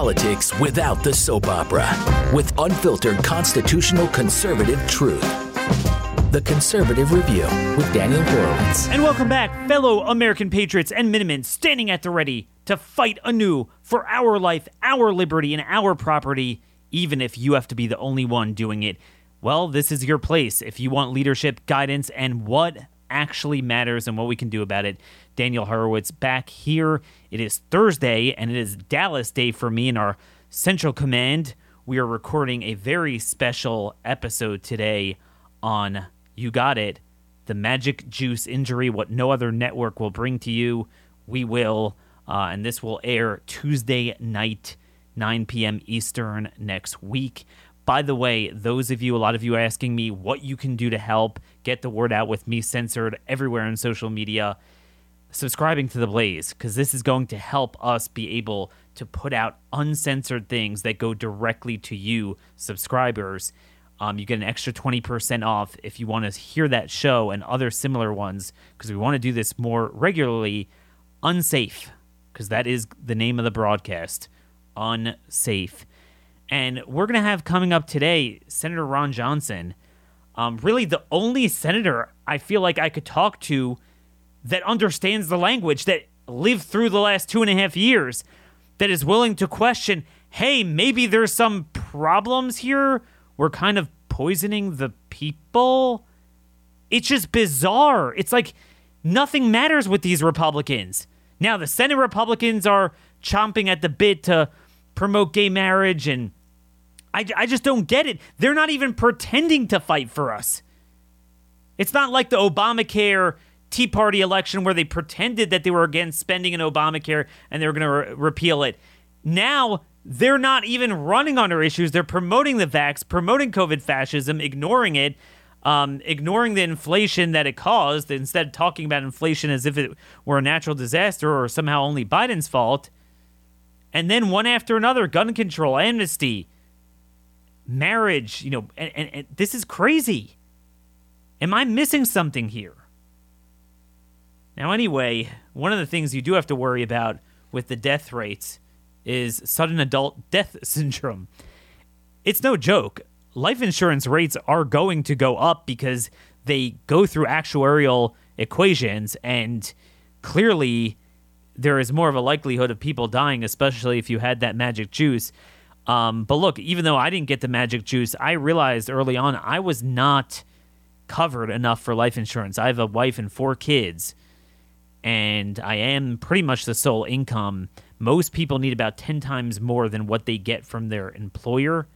politics without the soap opera with unfiltered constitutional conservative truth. The Conservative Review with Daniel Horowitz. And welcome back, fellow American patriots and Minutemen standing at the ready to fight anew for our life, our liberty, and our property, even if you have to be the only one doing it. Well, this is your place if you want leadership, guidance, and what actually matters and what we can do about it. Daniel Horowitz back here. It is Thursday, and it is Dallas Day for me in our Central Command. We are recording a very special episode today on You Got It, the magic juice injury, what no other network will bring to you. We will, uh, and this will air Tuesday night, 9 p.m. Eastern next week. By the way, those of you, a lot of you asking me what you can do to help get the word out with me censored everywhere on social media. Subscribing to The Blaze, because this is going to help us be able to put out uncensored things that go directly to you, subscribers. Um, you get an extra 20% off if you want to hear that show and other similar ones, because we want to do this more regularly. Unsafe, because that is the name of the broadcast. Unsafe. And we're going to have coming up today Senator Ron Johnson. Um, really, the only senator I feel like I could talk to that understands the language, that lived through the last two and a half years, that is willing to question hey, maybe there's some problems here. We're kind of poisoning the people. It's just bizarre. It's like nothing matters with these Republicans. Now, the Senate Republicans are chomping at the bit to promote gay marriage and I, I just don't get it. They're not even pretending to fight for us. It's not like the Obamacare Tea Party election where they pretended that they were against spending in Obamacare and they were going to re- repeal it. Now they're not even running on our issues. They're promoting the vax, promoting COVID fascism, ignoring it, um, ignoring the inflation that it caused, instead talking about inflation as if it were a natural disaster or somehow only Biden's fault. And then one after another, gun control, amnesty, marriage, you know, and, and, and this is crazy. Am I missing something here? Now, anyway, one of the things you do have to worry about with the death rates is sudden adult death syndrome. It's no joke. Life insurance rates are going to go up because they go through actuarial equations, and clearly there is more of a likelihood of people dying, especially if you had that magic juice. Um, but look, even though I didn't get the magic juice, I realized early on I was not covered enough for life insurance. I have a wife and four kids, and I am pretty much the sole income. Most people need about 10 times more than what they get from their employer.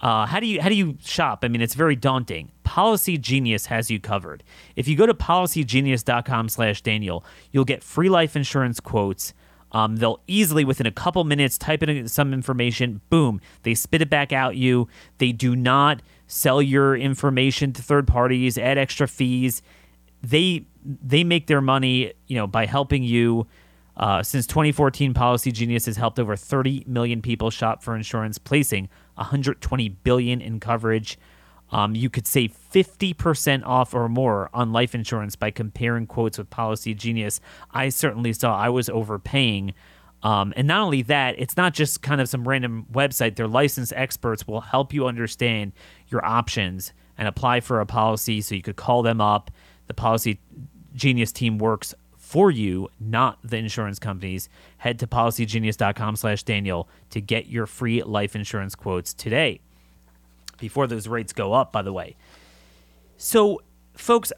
Uh, how do you how do you shop? I mean, it's very daunting. Policy Genius has you covered. If you go to policygenius.com/daniel, you'll get free life insurance quotes. Um, they'll easily, within a couple minutes, type in some information. Boom, they spit it back out you. They do not sell your information to third parties, add extra fees. They they make their money, you know, by helping you. Uh, since 2014, Policy Genius has helped over 30 million people shop for insurance, placing 120 billion in coverage. Um, you could save 50% off or more on life insurance by comparing quotes with Policy Genius. I certainly saw I was overpaying. Um, and not only that, it's not just kind of some random website. Their licensed experts will help you understand your options and apply for a policy so you could call them up. The Policy Genius team works for you, not the insurance companies. Head to policygenius.com slash Daniel to get your free life insurance quotes today. Before those rates go up, by the way. So, folks,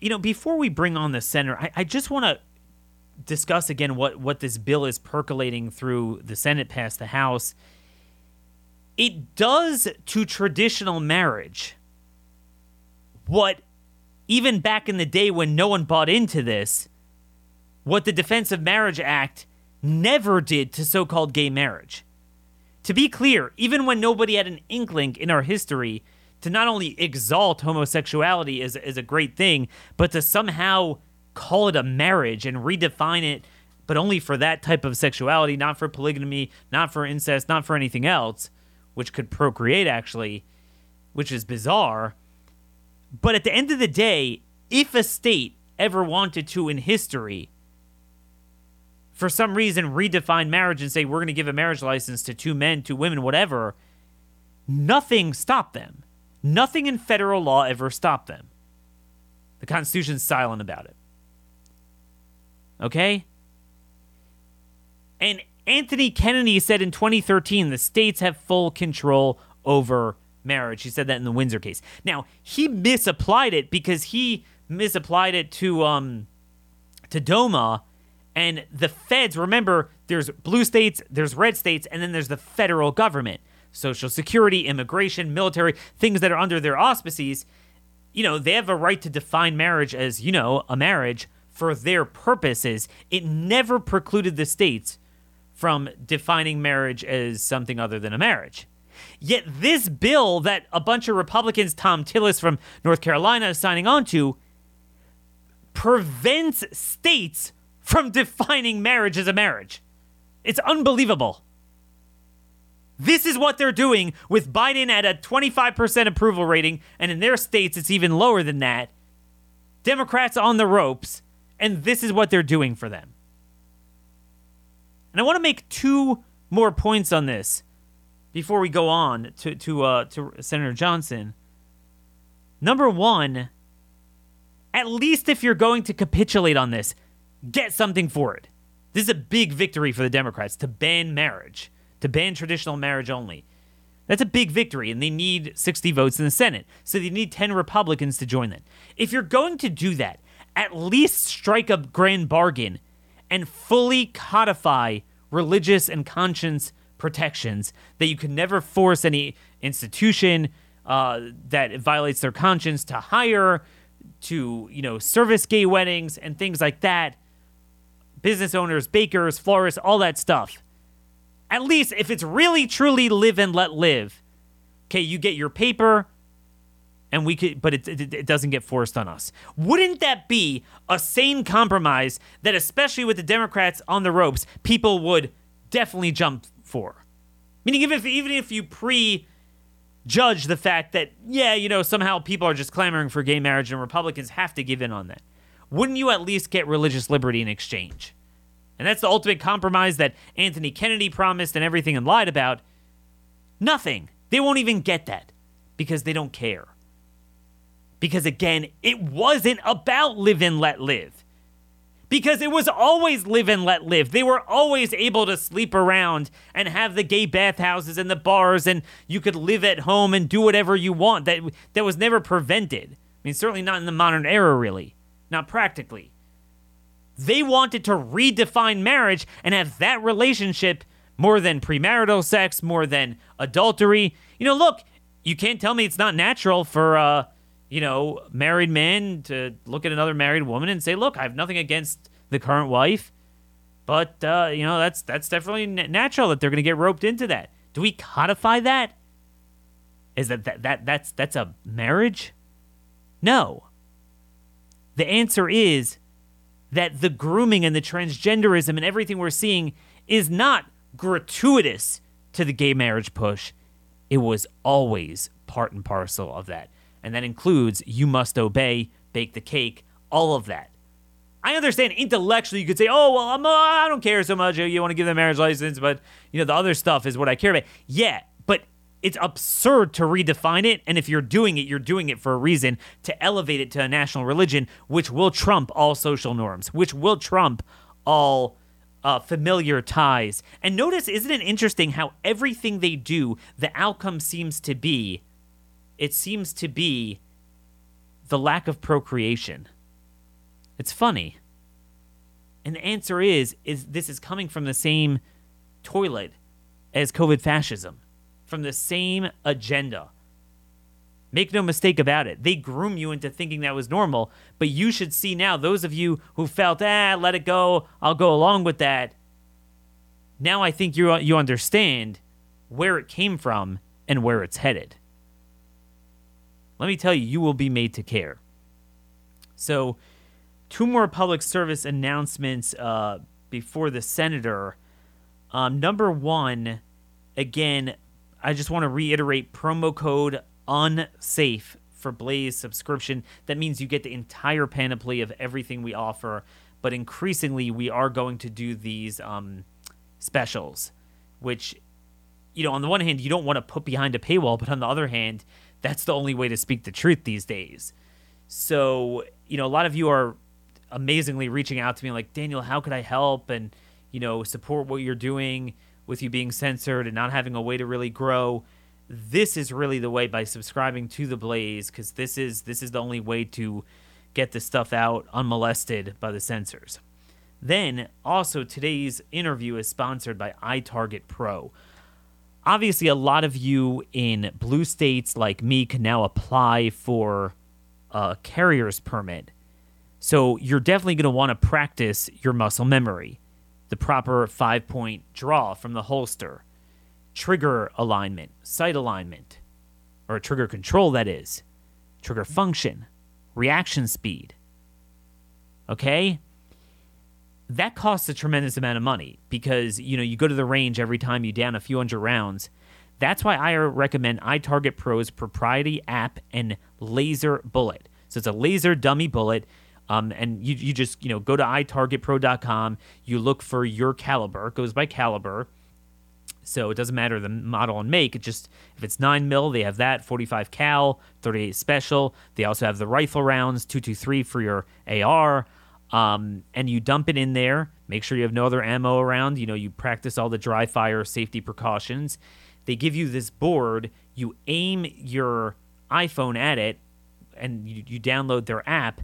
you know, before we bring on the center, I, I just want to discuss again what, what this bill is percolating through the Senate past the House. It does to traditional marriage what, even back in the day when no one bought into this, what the Defense of Marriage Act never did to so called gay marriage. To be clear, even when nobody had an inkling in our history to not only exalt homosexuality as, as a great thing, but to somehow call it a marriage and redefine it, but only for that type of sexuality, not for polygamy, not for incest, not for anything else, which could procreate actually, which is bizarre. But at the end of the day, if a state ever wanted to in history for some reason redefine marriage and say we're going to give a marriage license to two men, two women, whatever, nothing stopped them. Nothing in federal law ever stopped them. The Constitution's silent about it. Okay? And Anthony Kennedy said in 2013 the states have full control over marriage. He said that in the Windsor case. Now, he misapplied it because he misapplied it to um to DOMA and the feds, remember, there's blue states, there's red states, and then there's the federal government. Social security, immigration, military, things that are under their auspices. You know, they have a right to define marriage as, you know, a marriage for their purposes. It never precluded the states from defining marriage as something other than a marriage. Yet this bill that a bunch of Republicans, Thom Tillis from North Carolina, is signing on to, prevents states from defining marriage as a marriage. It's unbelievable. This is what they're doing with Biden at a 25% approval rating, and in their states, it's even lower than that. Democrats on the ropes, and this is what they're doing for them. And I want to make two more points on this before we go on to to uh, to Senator Johnson. Number one, at least if you're going to capitulate on this, get something for it. This is a big victory for the Democrats to ban marriage, to ban traditional marriage only. That's a big victory, and they need 60 votes in the Senate. So they need 10 Republicans to join them. If you're going to do that, at least strike a grand bargain and fully codify religious and conscience protections that you can never force any institution uh, that violates their conscience to hire, to you know service gay weddings and things like that. Business owners, bakers, florists, all that stuff. At least if it's really truly live and let live, okay, you get your paper and we could but it, it, it, doesn't get forced on us. Wouldn't that be a sane compromise that especially with the democrats on the ropes people would definitely jump for meaning even if even if you pre judge the fact that yeah you know somehow people are just clamoring for gay marriage and republicans have to give in on that wouldn't you at least get religious liberty in exchange? And that's the ultimate compromise that Anthony Kennedy promised and everything and lied about. Nothing. They won't even get that because they don't care. Because again, it wasn't about live and let live. Because it was always live and let live. They were always able to sleep around and have the gay bathhouses and the bars, and you could live at home and do whatever you want. That, that was never prevented. I mean, certainly not in the modern era, really not practically. They wanted to redefine marriage and have that relationship more than premarital sex, more than adultery. You know, look, you can't tell me it's not natural for uh, you know, married men to look at another married woman and say, "Look, I have nothing against the current wife." But uh, you know, that's that's definitely natural that they're going to get roped into that. Do we codify that? Is that, that that that's that's a marriage? No. The answer is that the grooming and the transgenderism and everything we're seeing is not gratuitous to the gay marriage push. It was always part and parcel of that. And that includes you must obey, bake the cake, all of that. I understand intellectually you could say, oh, well, I'm, uh, I don't care so much. You want to give them marriage license, but you know the other stuff is what I care about. Yeah, but it's absurd to redefine it. And if you're doing it, you're doing it for a reason to elevate it to a national religion, which will trump all social norms, which will trump all uh, familiar ties. And notice, isn't it interesting how everything they do, the outcome seems to be, it seems to be the lack of procreation. It's funny. And the answer is, is this is coming from the same toilet as COVID fascism from the same agenda. Make no mistake about it. They groom you into thinking that was normal, but you should see now, those of you who felt, ah, let it go, I'll go along with that. Now I think you, you understand where it came from and where it's headed. Let me tell you, you will be made to care. So, two more public service announcements uh, before the senator. Um, number one, again, I just want to reiterate promo code unsafe for Blaze subscription. That means you get the entire panoply of everything we offer. but increasingly we are going to do these um, specials, which, you know, on the one hand, you don't want to put behind a paywall, but on the other hand, that's the only way to speak the truth these days. So, you know, a lot of you are amazingly reaching out to me like, Daniel, how could I help? And, you know, support what you're doing with you being censored and not having a way to really grow. This is really the way by subscribing to the Blaze because this is this is the only way to get this stuff out unmolested by the censors. Then, also, today's interview is sponsored by iTarget Pro. Obviously, a lot of you in blue states like me can now apply for a carrier's permit. So, you're definitely going to want to practice your muscle memory, the proper five point draw from the holster, trigger alignment, sight alignment, or trigger control, that is, trigger function, reaction speed. Okay? That costs a tremendous amount of money because, you know, you go to the range every time you down a few hundred rounds. That's why I recommend iTarget Pro's proprietary app and laser bullet. So it's a laser dummy bullet. Um, and you, you just, you know, go to itargetpro.com. You look for your caliber. It goes by caliber so it doesn't matter the model and make. It just if it's nine mil, they have that 45 cal, 38 special. They also have the rifle rounds, 223 for your AR. Um, and you dump it in there. Make sure you have no other ammo around. You know, you practice all the dry fire safety precautions. They give you this board. You aim your iPhone at it, and you, you download their app,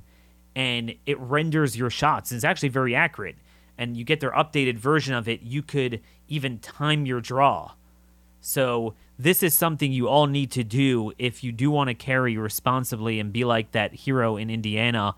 and it renders your shots. It's actually very accurate and you get their updated version of it, you could even time your draw. So this is something you all need to do if you do want to carry responsibly and be like that hero in Indiana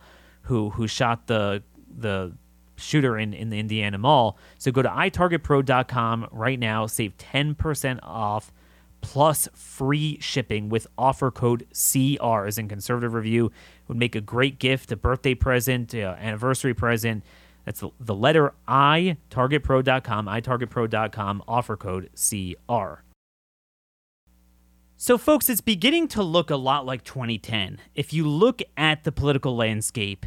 who who shot the the shooter in, in the Indiana Mall. So go to itargetpro.com right now, save 10% off plus free shipping with offer code CR as in conservative review. It would make a great gift, a birthday present, uh, anniversary present. That's the, the letter I, targetpro.com, itargetpro.com, offer code CR. So, folks, it's beginning to look a lot like 2010. If you look at the political landscape,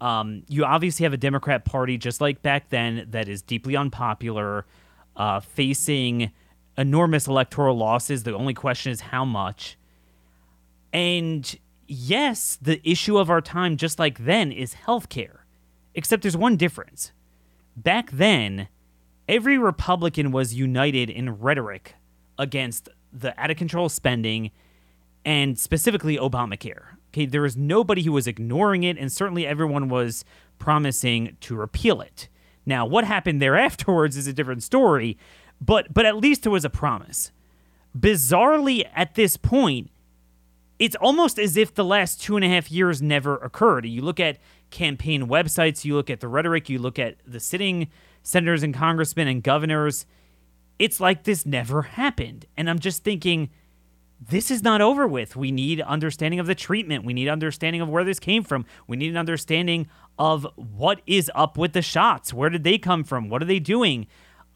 um, you obviously have a Democrat Party, just like back then, that is deeply unpopular, uh, facing enormous electoral losses. The only question is how much. And yes, the issue of our time, just like then, is healthcare. Except there's one difference. Back then, every Republican was united in rhetoric against the out of control spending and specifically Obamacare. Okay, there was nobody who was ignoring it, and certainly everyone was promising to repeal it. Now, what happened there afterwards is a different story, but but at least there was a promise. Bizarrely, at this point, it's almost as if the last two and a half years never occurred. You look at campaign websites, you look at the rhetoric, you look at the sitting senators and congressmen and governors. It's like this never happened. And I'm just thinking, this is not over with. We need understanding of the treatment. We need understanding of where this came from. We need an understanding of what is up with the shots. Where did they come from? What are they doing?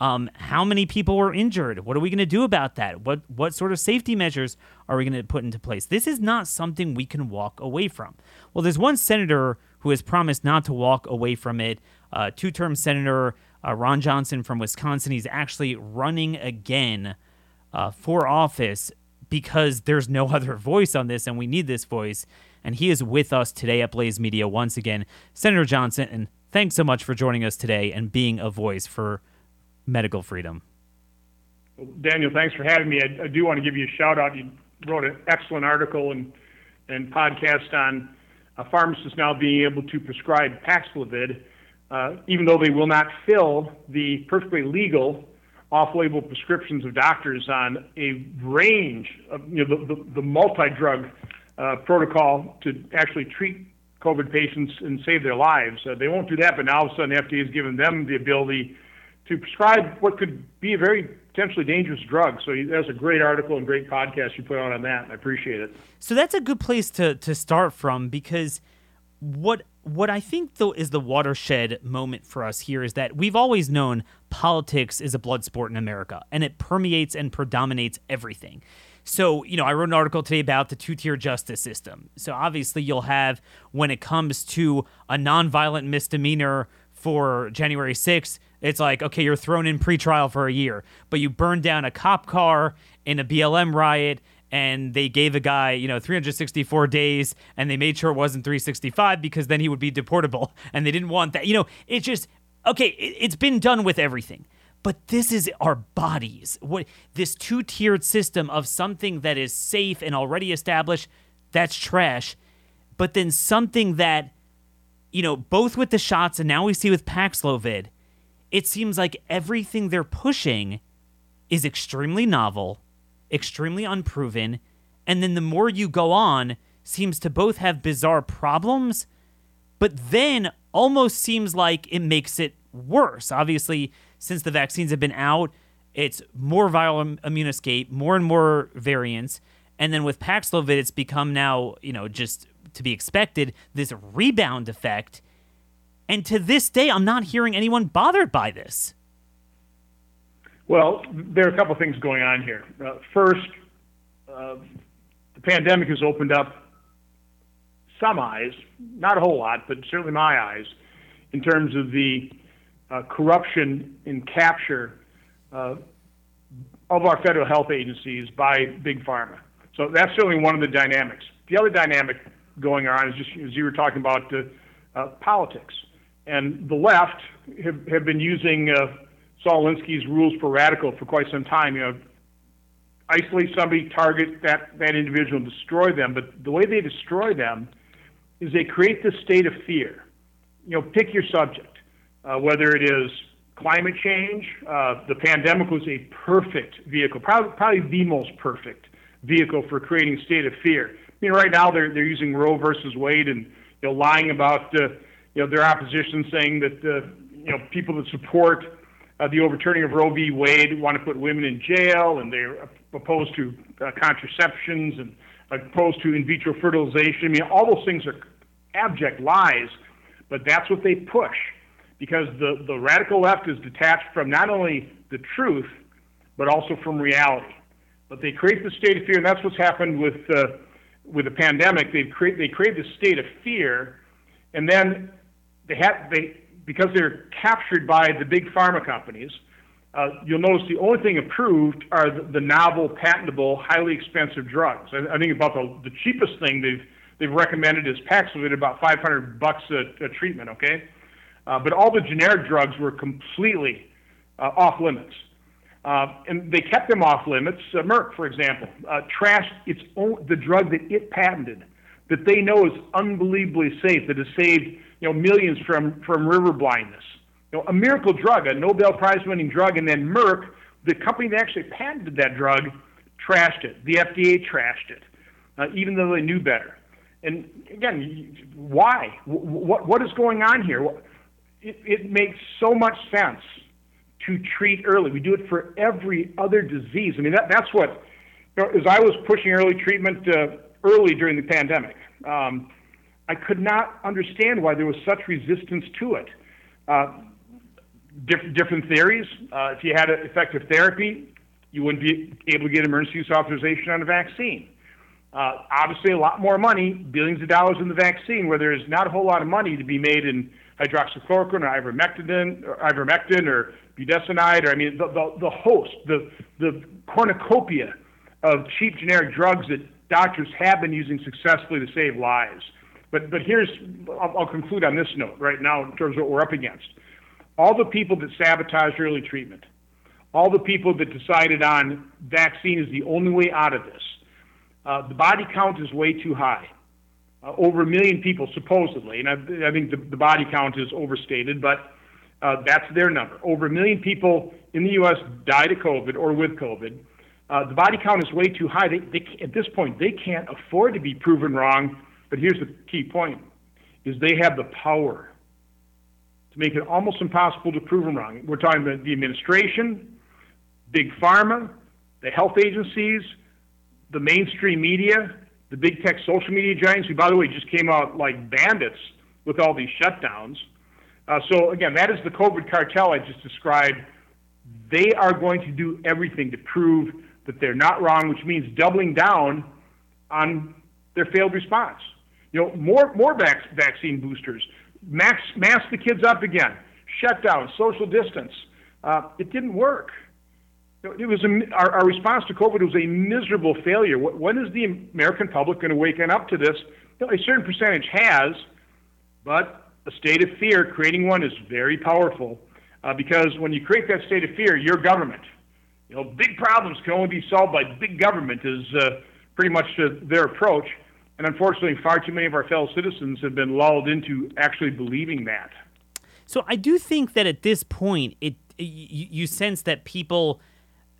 Um, how many people were injured? What are we going to do about that? What what sort of safety measures are we going to put into place? This is not something we can walk away from. Well, there's one senator who has promised not to walk away from it. Uh, Two term Senator uh, Ron Johnson from Wisconsin. He's actually running again uh, for office because there's no other voice on this, and we need this voice. And he is with us today at Blaze Media once again. Senator Johnson, and thanks so much for joining us today and being a voice for medical freedom. Daniel, thanks for having me. I, I, do want to give you a shout out. You wrote an excellent article and, and podcast on a pharmacist now being able to prescribe Paxlovid, uh, even though they will not fill the perfectly legal off-label prescriptions of doctors on a range of you know the, the, the multi-drug uh, protocol to actually treat COVID patients and save their lives. Uh, they won't do that, but now all of a sudden FDA has given them the ability to prescribe what could be a very potentially dangerous drug. So that's a great article and great podcast you put out on that. I appreciate it. So that's a good place to to start from because what what I think though is the watershed moment for us here is that we've always known politics is a blood sport in America and it permeates and predominates everything. So, you know, I wrote an article today about the two tier justice system. So, obviously, you'll have when it comes to a nonviolent misdemeanor for January 6th, it's like, okay, you're thrown in pretrial for a year, but you burned down a cop car in a BLM riot and they gave a guy, you know, 364 days and they made sure it wasn't 365 because then he would be deportable. And they didn't want that. You know, it's just, okay, it, it's been done with everything. But this is our bodies. What this two-tiered system of something that is safe and already established, that's trash. But then something that, you know, both with the shots and now we see with Paxlovid, it seems like everything they're pushing is extremely novel extremely unproven, and then the more you go on, seems to both have bizarre problems, but then almost seems like it makes it worse. Obviously, since the vaccines have been out, it's more viral immune escape, more and more variants. And then with Paxlovid, it's become now, you know, just to be expected, this rebound effect. And to this day, I'm not hearing anyone bothered by this. Well, there are a couple things going on here. Uh, first, uh, the pandemic has opened up some eyes, not a whole lot, but certainly my eyes, in terms of the uh, corruption and capture uh, of our federal health agencies by big pharma. So that's certainly one of the dynamics. The other dynamic going on is just as you were talking about uh, politics, and the left have, have been using uh, Saul Alinsky's rules for radical for quite some time. You know, isolate somebody, target that, that individual, and destroy them. But the way they destroy them is they create this state of fear. You know, pick your subject, uh, whether it is climate change. Uh, the pandemic was a perfect vehicle, probably, probably the most perfect vehicle for creating state of fear. I mean, right now they're they're using Roe versus Wade and you know lying about uh, you know their opposition, saying that uh, you know people that support uh, the overturning of Roe v. Wade want to put women in jail, and they're opposed to uh, contraceptions and opposed to in vitro fertilization. I mean, all those things are abject lies, but that's what they push because the, the radical left is detached from not only the truth, but also from reality. But they create the state of fear, and that's what's happened with, uh, with the pandemic. They've create, they create this state of fear, and then they have, they, because they're captured by the big pharma companies, uh, you'll notice the only thing approved are the, the novel, patentable, highly expensive drugs. I, I think about the, the cheapest thing they've they've recommended is Paxlovid, about 500 bucks a, a treatment. Okay, uh, but all the generic drugs were completely uh, off limits. Uh, and they kept them off limits. Uh, Merck, for example, uh, trashed its own, the drug that it patented, that they know is unbelievably safe, that has saved you know, millions from, from river blindness. You know, a miracle drug, a Nobel Prize winning drug, and then Merck, the company that actually patented that drug, trashed it. The FDA trashed it, uh, even though they knew better. And again, why? What, what is going on here? It, it makes so much sense to treat early. We do it for every other disease. I mean, that, that's what, you know, as I was pushing early treatment uh, early during the pandemic, um, I could not understand why there was such resistance to it. Uh, diff- different theories. Uh, if you had effective therapy, you wouldn't be able to get emergency use authorization on a vaccine. Uh, obviously, a lot more money, billions of dollars in the vaccine, where there's not a whole lot of money to be made in hydroxychloroquine or ivermectin or, ivermectin or budesonide, or I mean, the, the, the host, the, the cornucopia of cheap generic drugs that doctors have been using successfully to save lives. But but here's I'll, I'll conclude on this note right now in terms of what we're up against. All the people that sabotaged early treatment, all the people that decided on vaccine is the only way out of this. Uh, the body count is way too high. Uh, over a million people, supposedly, and I, I think the, the, body count is overstated, but uh, that's their number. Over a million people in the U.S. died of COVID or with COVID. Uh, the body count is way too high. They, they, at this point, they can't afford to be proven wrong but here's the key point is they have the power to make it almost impossible to prove them wrong. We're talking about the administration, big pharma, the health agencies, the mainstream media, the big tech social media giants, who, by the way, just came out like bandits with all these shutdowns. Uh, so, again, that is the COVID cartel I just described. They are going to do everything to prove that they're not wrong, which means doubling down on their failed response. You know, more more vac- vaccine boosters. Max, mask the kids up again. shutdown, social distance. Uh, it didn't work. It was a, our, our, response to COVID was a miserable failure. When is the American public going to waken up to this? You know, a certain percentage has, but a state of fear, creating one is very powerful uh, because when you create that state of fear, your government, you know, big problems can only be solved by big government is uh, pretty much uh, their approach. And unfortunately, far too many of our fellow citizens have been lulled into actually believing that. So I do think that at this point, it you, sense that people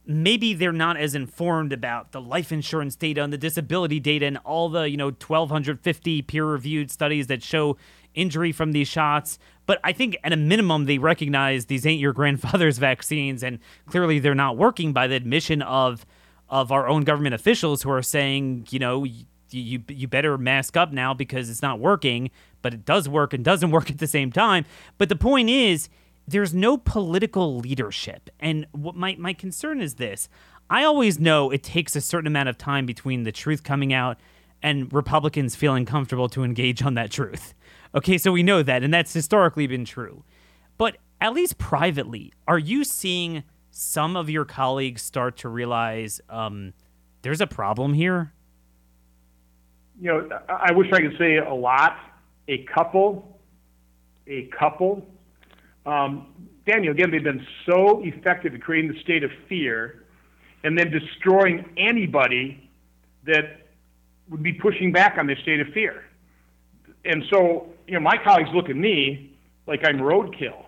maybe they're not as informed about the life insurance data and the disability data and all the you know 1250 peer reviewed studies that show injury from these shots but i think at a minimum they recognize these ain't your grandfather's vaccines and clearly they're not working by the admission of of our own government officials who are saying you know you you, better mask up now because it's not working but it does work and doesn't work at the same time but the point is there's no political leadership. And what my, my concern is this I always know it takes a certain amount of time between the truth coming out and Republicans feeling comfortable to engage on that truth. Okay, so we know that, and that's historically been true. But at least privately, are you seeing some of your colleagues start to realize um, there's a problem here? You know, I wish I could say a lot. A couple, a couple um, Daniel, again, they've been so effective at creating the state of fear and then destroying anybody that would be pushing back on this state of fear. And so, you know, my colleagues look at me like I'm roadkill.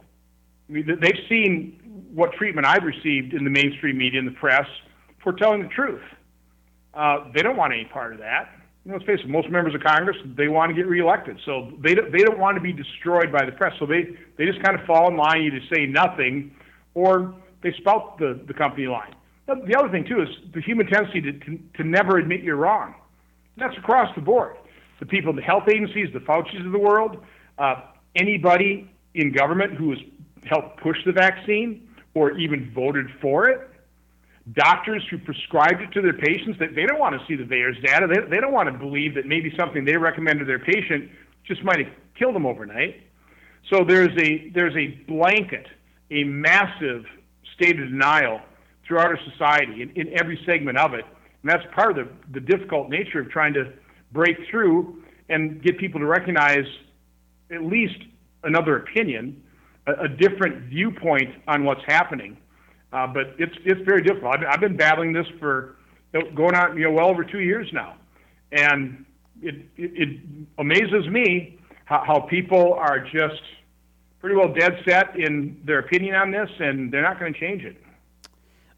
I mean, they've seen what treatment I've received in the mainstream media and the press for telling the truth. Uh, they don't want any part of that you know, let's face it, most members of Congress, they want to get reelected. So they don't, they don't want to be destroyed by the press. So they, they just kind of fall in line, either say nothing or they spout the, the company line. The other thing, too, is the human tendency to, to, to never admit you're wrong. And that's across the board. The people in the health agencies, the Fauci's of the world, uh, anybody in government who has helped push the vaccine or even voted for it, doctors who prescribed it to their patients that they don't want to see the VAERS data. They, they don't want to believe that maybe something they recommend to their patient just might have killed them overnight. So there's a there's a blanket, a massive state of denial throughout our society in, in every segment of it. And that's part of the, the difficult nature of trying to break through and get people to recognize at least another opinion, a, a different viewpoint on what's happening. Uh, but it's it's very difficult. I've, I've been battling this for going on you know well over two years now, and it it, it amazes me how, how people are just pretty well dead set in their opinion on this, and they're not going to change it.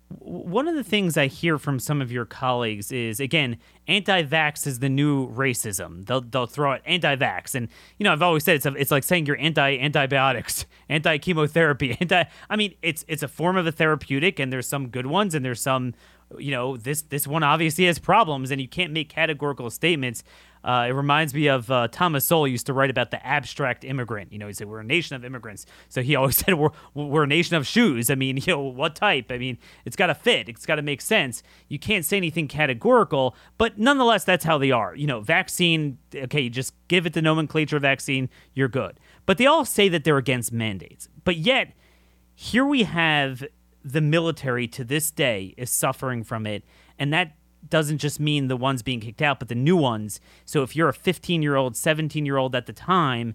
One of the things I hear from some of your colleagues is again, anti-vax is the new racism. They'll they'll throw out anti-vax, and you know I've always said it's a, it's like saying you're anti-antibiotics, anti-chemotherapy, anti. I mean it's it's a form of a therapeutic, and there's some good ones, and there's some you know this this one obviously has problems, and you can't make categorical statements. Uh, it reminds me of uh, Thomas Sowell used to write about the abstract immigrant. You know, he said we're a nation of immigrants. So he always said we're we're a nation of shoes. I mean, you know, what type? I mean, it's got to fit. It's got to make sense. You can't say anything categorical, but nonetheless, that's how they are. You know, vaccine. Okay, you just give it the nomenclature vaccine. You're good. But they all say that they're against mandates. But yet, here we have the military to this day is suffering from it, and that doesn't just mean the ones being kicked out, but the new ones. So if you're a 15 year old, 17 year old at the time,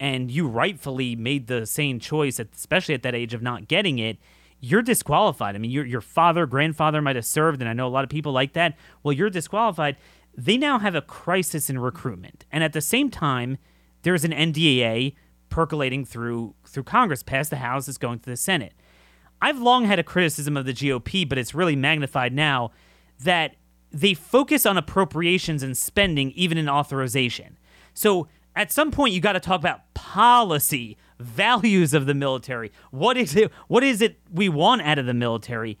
and you rightfully made the same choice, especially at that age of not getting it, you're disqualified. I mean, your your father, grandfather might have served, and I know a lot of people like that. Well, you're disqualified. They now have a crisis in recruitment, and at the same time, there's an NDAA percolating through through Congress, past the House, it's going to the Senate. I've long had a criticism of the GOP, but it's really magnified now that they focus on appropriations and spending even in authorization. So at some point you got to talk about policy, values of the military. What is it what is it we want out of the military?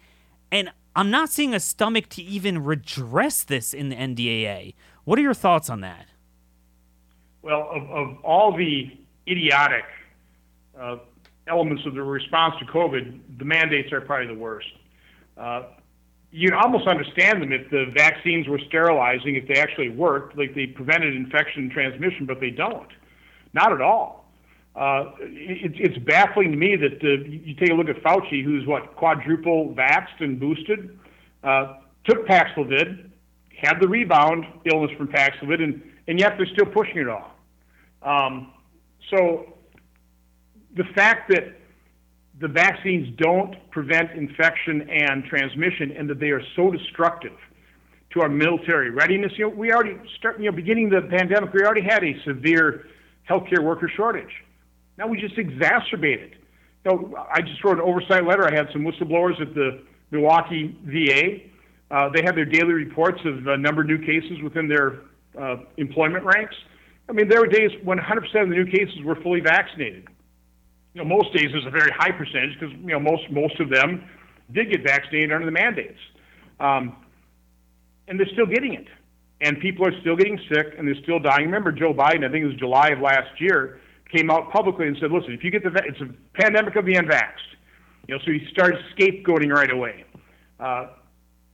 And I'm not seeing a stomach to even redress this in the NDAA. What are your thoughts on that? Well, of, of all the idiotic uh, elements of the response to COVID, the mandates are probably the worst. Uh, you almost understand them if the vaccines were sterilizing, if they actually worked, like they prevented infection and transmission, but they don't. Not at all. Uh, it, it's baffling to me that uh, you take a look at Fauci, who's what quadruple vaxxed and boosted, uh, took Paxlovid, had the rebound illness from Paxlovid, and, and yet they're still pushing it all. Um, so the fact that the vaccines don't prevent infection and transmission, and that they are so destructive to our military readiness. You know, we already start. You know, beginning the pandemic, we already had a severe healthcare worker shortage. Now we just exacerbated. You know, I just wrote an oversight letter. I had some whistleblowers at the Milwaukee VA. Uh, they had their daily reports of a number of new cases within their uh, employment ranks. I mean, there were days when 100% of the new cases were fully vaccinated you know, most days there's a very high percentage because you know most most of them did get vaccinated under the mandates, um, and they're still getting it, and people are still getting sick and they're still dying. Remember, Joe Biden, I think it was July of last year, came out publicly and said, "Listen, if you get the it's a pandemic of the unvaxxed," you know, so he started scapegoating right away. Uh,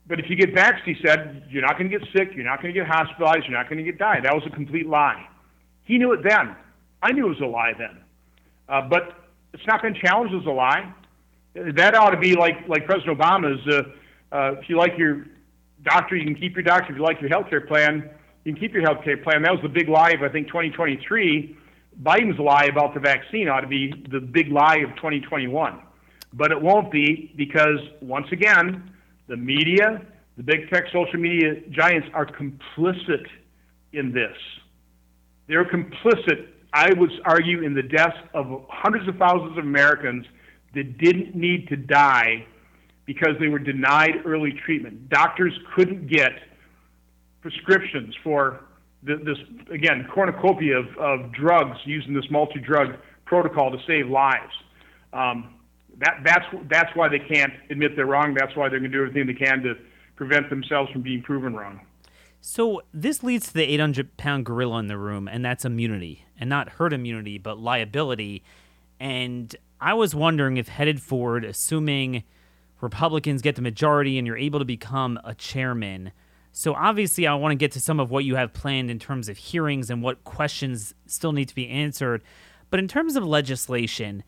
but if you get vaxxed, he said, you're not going to get sick, you're not going to get hospitalized, you're not going to get die. That was a complete lie. He knew it then. I knew it was a lie then. Uh, but it's not been challenged as a lie. That ought to be like like President Obama's. Uh, uh, if you like your doctor, you can keep your doctor. If you like your health care plan, you can keep your health care plan. That was the big lie of I think 2023. Biden's lie about the vaccine ought to be the big lie of 2021, but it won't be because once again, the media, the big tech social media giants are complicit in this. They're complicit I would argue in the deaths of hundreds of thousands of Americans that didn't need to die because they were denied early treatment. Doctors couldn't get prescriptions for this, again, cornucopia of, of drugs using this multi drug protocol to save lives. Um, that, that's, that's why they can't admit they're wrong. That's why they're going to do everything they can to prevent themselves from being proven wrong. So this leads to the 800 pound gorilla in the room, and that's immunity, and not herd immunity, but liability. And I was wondering if headed forward, assuming Republicans get the majority and you're able to become a chairman. So obviously, I want to get to some of what you have planned in terms of hearings and what questions still need to be answered. But in terms of legislation,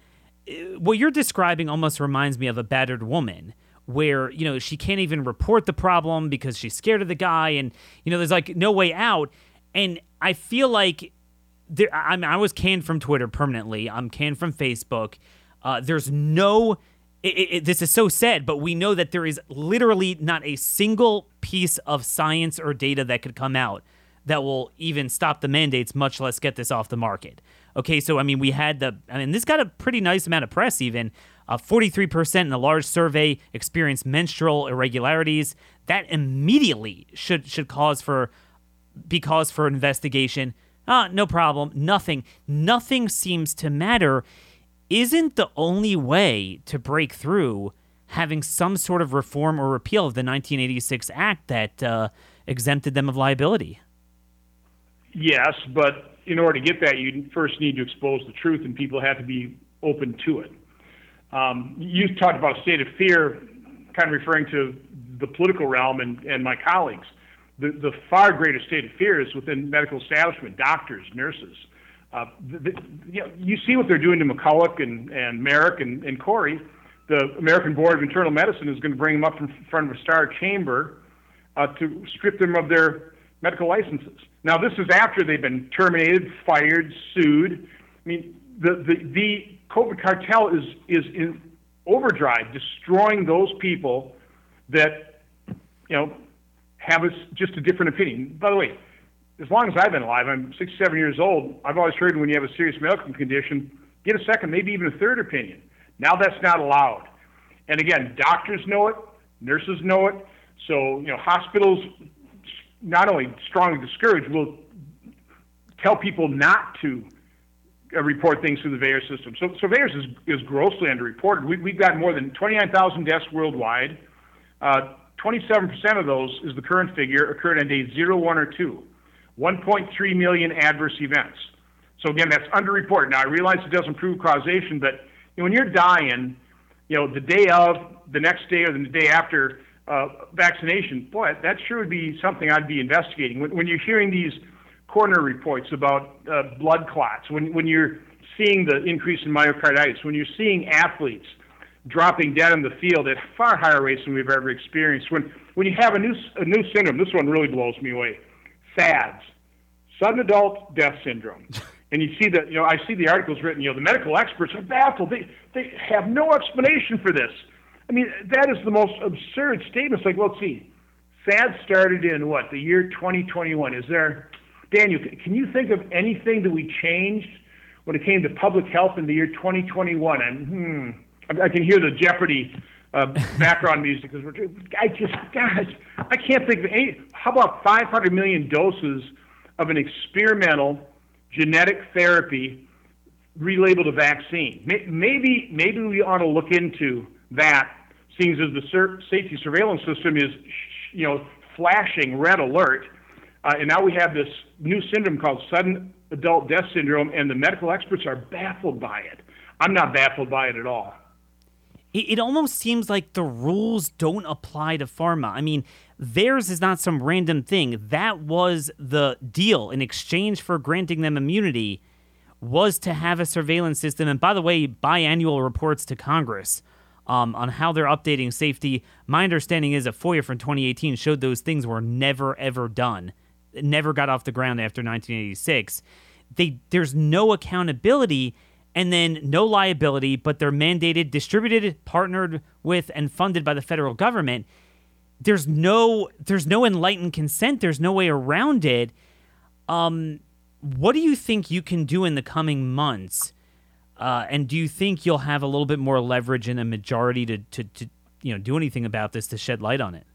eh, what you're describing almost reminds me of a battered woman where you know she can't even report the problem because she's scared of the guy and you know there's like no way out. And i feel like there, I, mean, I was canned from twitter permanently. I'm canned from facebook. Uh, there's no it, it, this is so sad but we know that there is literally not a single piece of science or data that could come out that will even stop the mandates much less get this off the market. Okay so i mean we had the i mean this got a pretty nice amount of press even uh, 43% in a large survey experienced menstrual irregularities. That immediately should should cause for be cause for investigation. Ah, no problem. Nothing. Nothing seems to matter. Isn't the only way to break through having some sort of reform or repeal of the 1986 Act that uh, exempted them of liability? Yes, but in order to get that, you first need to expose the truth, and people have to be open to it. Um, you talked about a state of fear, kind of referring to the political realm and, and my colleagues. The, the far greater state of fear is within medical establishment, doctors, nurses. Uh, the, the, you, know, you see what they're doing to McCullough and, and Marik and, and Kory. The American Board of Internal Medicine is going to bring them up in front of a star chamber uh, to strip them of their medical licenses. Now, this is after they've been terminated, fired, sued. I mean, the, the, the COVID cartel is is in overdrive, destroying those people that you know have a, just a different opinion. By the way, as long as I've been alive, I'm 67 years old. I've always heard when you have a serious medical condition, get a second, maybe even a third opinion. Now that's not allowed. And again, doctors know it, nurses know it. So you know, hospitals not only strongly discourage, will tell people not to report things through the VAERS system. So, so VAERS is, is grossly underreported. We, we've got more than 29,000 deaths worldwide. Uh, 27% of those is the current figure occurred on day 0, 1, or 2. 1.3 million adverse events. So again, that's underreported. Now I realize it doesn't prove causation, but you know, when you're dying, you know, the day of, the next day, or the day after uh, vaccination, boy, that sure would be something I'd be investigating. When, when you're hearing these coroner reports about uh, blood clots, when, when you're seeing the increase in myocarditis, when you're seeing athletes dropping dead in the field at far higher rates than we've ever experienced, when when you have a new a new syndrome, this one really blows me away. SADS, sudden adult death syndrome. And you see that, you know, I see the articles written, you know, the medical experts are baffled. They, they have no explanation for this. I mean, that is the most absurd statement. It's like, well, let's see. SAD started in what, the year 2021. Is there, Daniel, can you think of anything that we changed when it came to public health in the year 2021? And, hmm, I can hear the Jeopardy uh, background music because we're. I just, gosh, I can't think of any. How about 500 million doses of an experimental genetic therapy relabeled a vaccine? Maybe, maybe we ought to look into that, seeing as the safety surveillance system is, you know, flashing red alert, uh, and now we have this new syndrome called sudden adult death syndrome, and the medical experts are baffled by it. I'm not baffled by it at all it, almost seems like the rules don't apply to pharma. I mean, theirs is not some random thing. That was the deal in exchange for granting them immunity was to have a surveillance system. And by the way, biannual reports to Congress um, on how they're updating safety. My understanding is a FOIA from 2018 showed those things were never ever done. Never got off the ground after 1986. They there's no accountability and then no liability, but they're mandated, distributed, partnered with, and funded by the federal government. There's no there's no enlightened consent. There's no way around it. Um, what do you think you can do in the coming months? Uh, and do you think you'll have a little bit more leverage in a majority to, to, to you know do anything about this to shed light on it?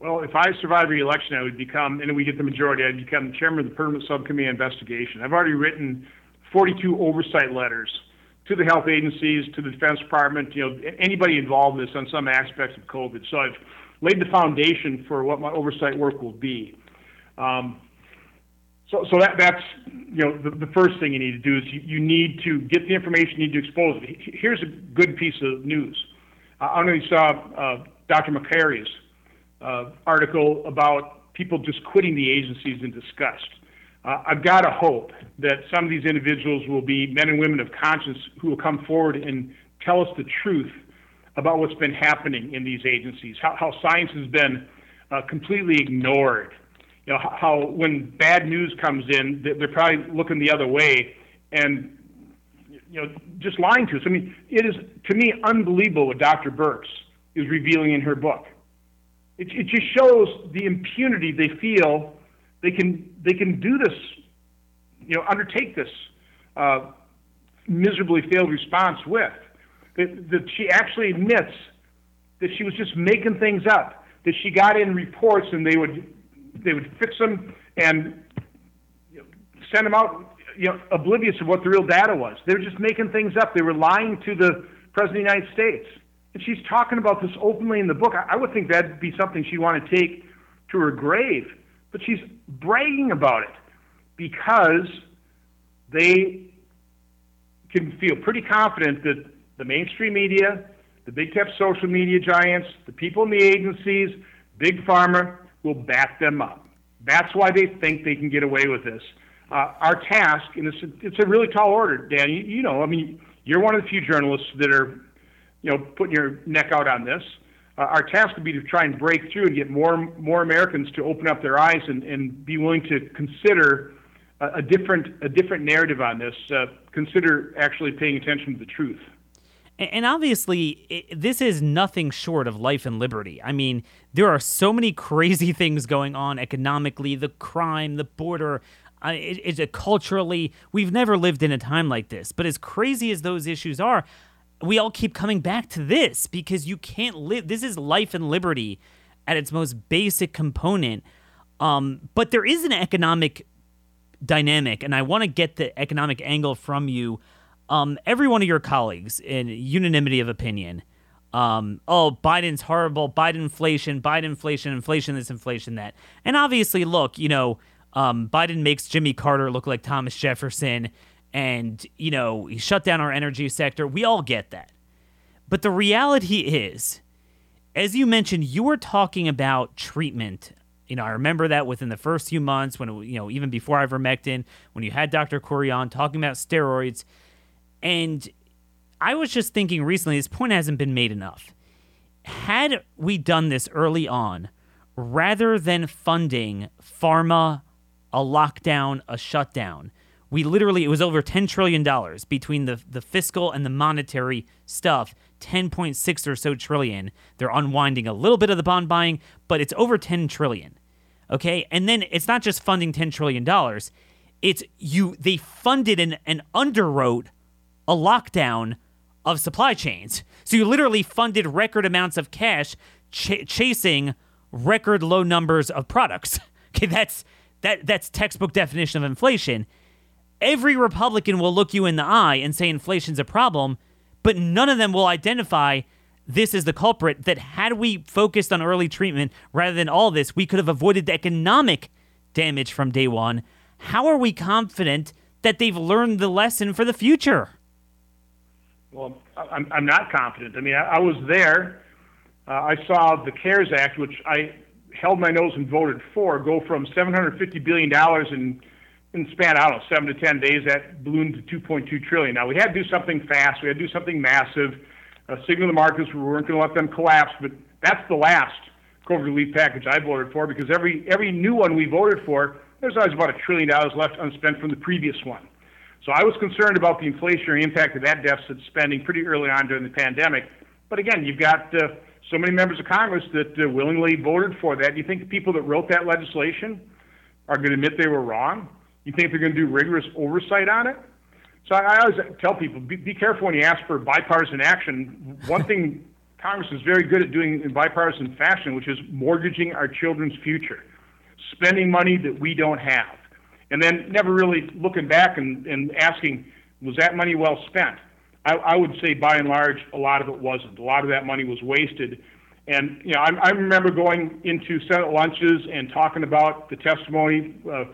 Well, if I survive re-election, I would become, and we get the majority, I'd become chairman of the permanent subcommittee on investigation. I've already written 42 oversight letters to the health agencies, to the Defense Department, you know, anybody involved in this on some aspects of COVID. So I've laid the foundation for what my oversight work will be. Um, so, so that, that's you know the, the first thing you need to do is you, you need to get the information, you need to expose it. Here's a good piece of news. Uh, I you saw uh, Dr. Makary's uh, article about people just quitting the agencies in disgust. Uh, I've got to hope that some of these individuals will be men and women of conscience who will come forward and tell us the truth about what's been happening in these agencies, how, how science has been uh, completely ignored. You know, how when bad news comes in, they're probably looking the other way and you know just lying to us. I mean, it is to me unbelievable what Dr. Birx is revealing in her book. It, it just shows the impunity they feel they can they can do this, you know, undertake this uh, miserably failed response with. That, that she actually admits that she was just making things up. That she got in reports and they would they would fix them and you know, send them out, you know, oblivious of what the real data was. They were just making things up. They were lying to the president of the United States. And she's talking about this openly in the book. I, I would think that'd be something she'd want to take to her grave but she's bragging about it because they can feel pretty confident that the mainstream media, the big tech social media giants, the people in the agencies, big pharma will back them up. That's why they think they can get away with this. Uh, our task, and it's a, it's a really tall order, Dan. You, you know, I mean, you're one of the few journalists that are, you know, putting your neck out on this uh, our task would be to try and break through and get more more Americans to open up their eyes and, and be willing to consider a, a different a different narrative on this. Uh, consider actually paying attention to the truth. And obviously, this is nothing short of life and liberty. I mean, there are so many crazy things going on economically, the crime, the border. Uh, it, it's a culturally, we've never lived in a time like this. But as crazy as those issues are, we all keep coming back to this because you can't live. This is life and liberty at its most basic component. Um, but there is an economic dynamic, and I want to get the economic angle from you. Um, every one of your colleagues, in unanimity of opinion, um, oh, Biden's horrible, Biden inflation, Biden inflation, inflation this, inflation that. And obviously, look, you know, um, Biden makes Jimmy Carter look like Thomas Jefferson and, you know, he shut down our energy sector. We all get that. But the reality is, as you mentioned, you were talking about treatment You know, I remember that within the first few months when, it, you know, even before ivermectin, when you had Dr. Kory on talking about steroids. And I was just thinking recently, this point hasn't been made enough. Had we done this early on, rather than funding pharma, a lockdown, a shutdown, we literally, it was over $10 trillion between the, the fiscal and the monetary stuff 10.6 or so trillion. They're unwinding a little bit of the bond buying, but it's over 10 trillion. Okay? And then it's not just funding 10 trillion dollars. It's you they funded and, and underwrote a lockdown of supply chains. So you literally funded record amounts of cash ch- chasing record low numbers of products. Okay, that's that that's textbook definition of inflation. Every Republican will look you in the eye and say inflation's a problem but none of them will identify this is the culprit that had we focused on early treatment rather than all this, we could have avoided the economic damage from day one. How are we confident that they've learned the lesson for the future? Well, I'm, I'm not confident. I mean, I, I was there. Uh, I saw the CARES Act, which I held my nose and voted for, go from $750 billion in in span, I don't know, seven to 10 days, that ballooned to 2.2 trillion. Now, we had to do something fast. We had to do something massive. Uh, signal the markets, we weren't going to let them collapse, but that's the last COVID relief package I voted for because every, every new one we voted for, there's always about a trillion dollars left unspent from the previous one. So I was concerned about the inflationary impact of that deficit spending pretty early on during the pandemic. But again, you've got uh, so many members of Congress that uh, willingly voted for that. Do you think the people that wrote that legislation are going to admit they were wrong? You think they're going to do rigorous oversight on it? So I, I always tell people be, be careful when you ask for bipartisan action. One thing Congress is very good at doing in bipartisan fashion, which is mortgaging our children's future, spending money that we don't have, and then never really looking back and, and asking, was that money well spent? I, I would say by and large, a lot of it wasn't. A lot of that money was wasted. And you know, I, I remember going into Senate lunches and talking about the testimony. Uh,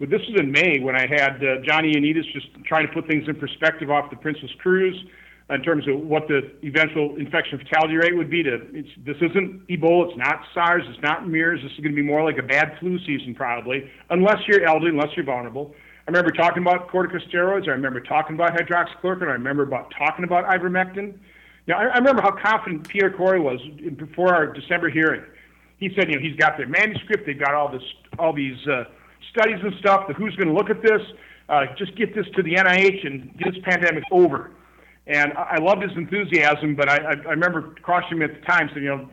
but this was in May when I had uh, Johnny Ioannidis just trying to put things in perspective off the Princess Cruise in terms of what the eventual infection fatality rate would be. To this isn't Ebola, it's not SARS, it's not MERS. This is going to be more like a bad flu season probably, unless you're elderly, unless you're vulnerable. I remember talking about corticosteroids. I remember talking about hydroxychloroquine. I remember about talking about ivermectin. Know, I, I remember how confident Pierre Kory was before our December hearing. He said, you know, he's got their manuscript. They've got all this, all these. Uh, studies and stuff, who's going to look at this, uh, just get this to the NIH and get this pandemic over. And I, loved his enthusiasm, but I, I, I remember cautioning him at the time, saying, you know,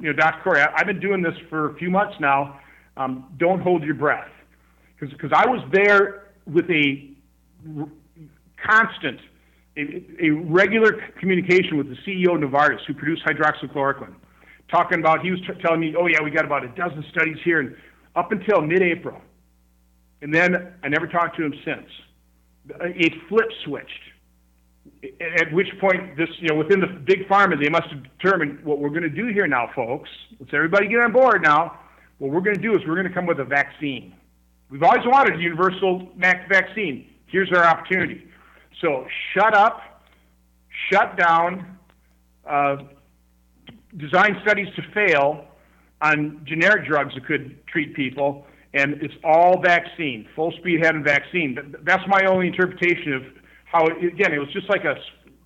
you know, Dr. Kory, I, I've been doing this for a few months now. Um, don't hold your breath, because I was there with a r- constant, a, a regular communication with the CEO of Novartis, who produced hydroxychloroquine, talking about he was t- telling me, oh yeah, we got about a dozen studies here, and up until mid-April, and then I never talked to him since. It flip switched. At which point, this you know, within the big pharma, they must have determined what we're going to do here now, folks. Let's everybody get on board now. What we're going to do is we're going to come with a vaccine. We've always wanted a universal vaccine. Here's our opportunity. So shut up, shut down, uh, design studies to fail on generic drugs that could treat people, and it's all vaccine, full speed ahead in vaccine. That's my only interpretation of how, again, it was just like a,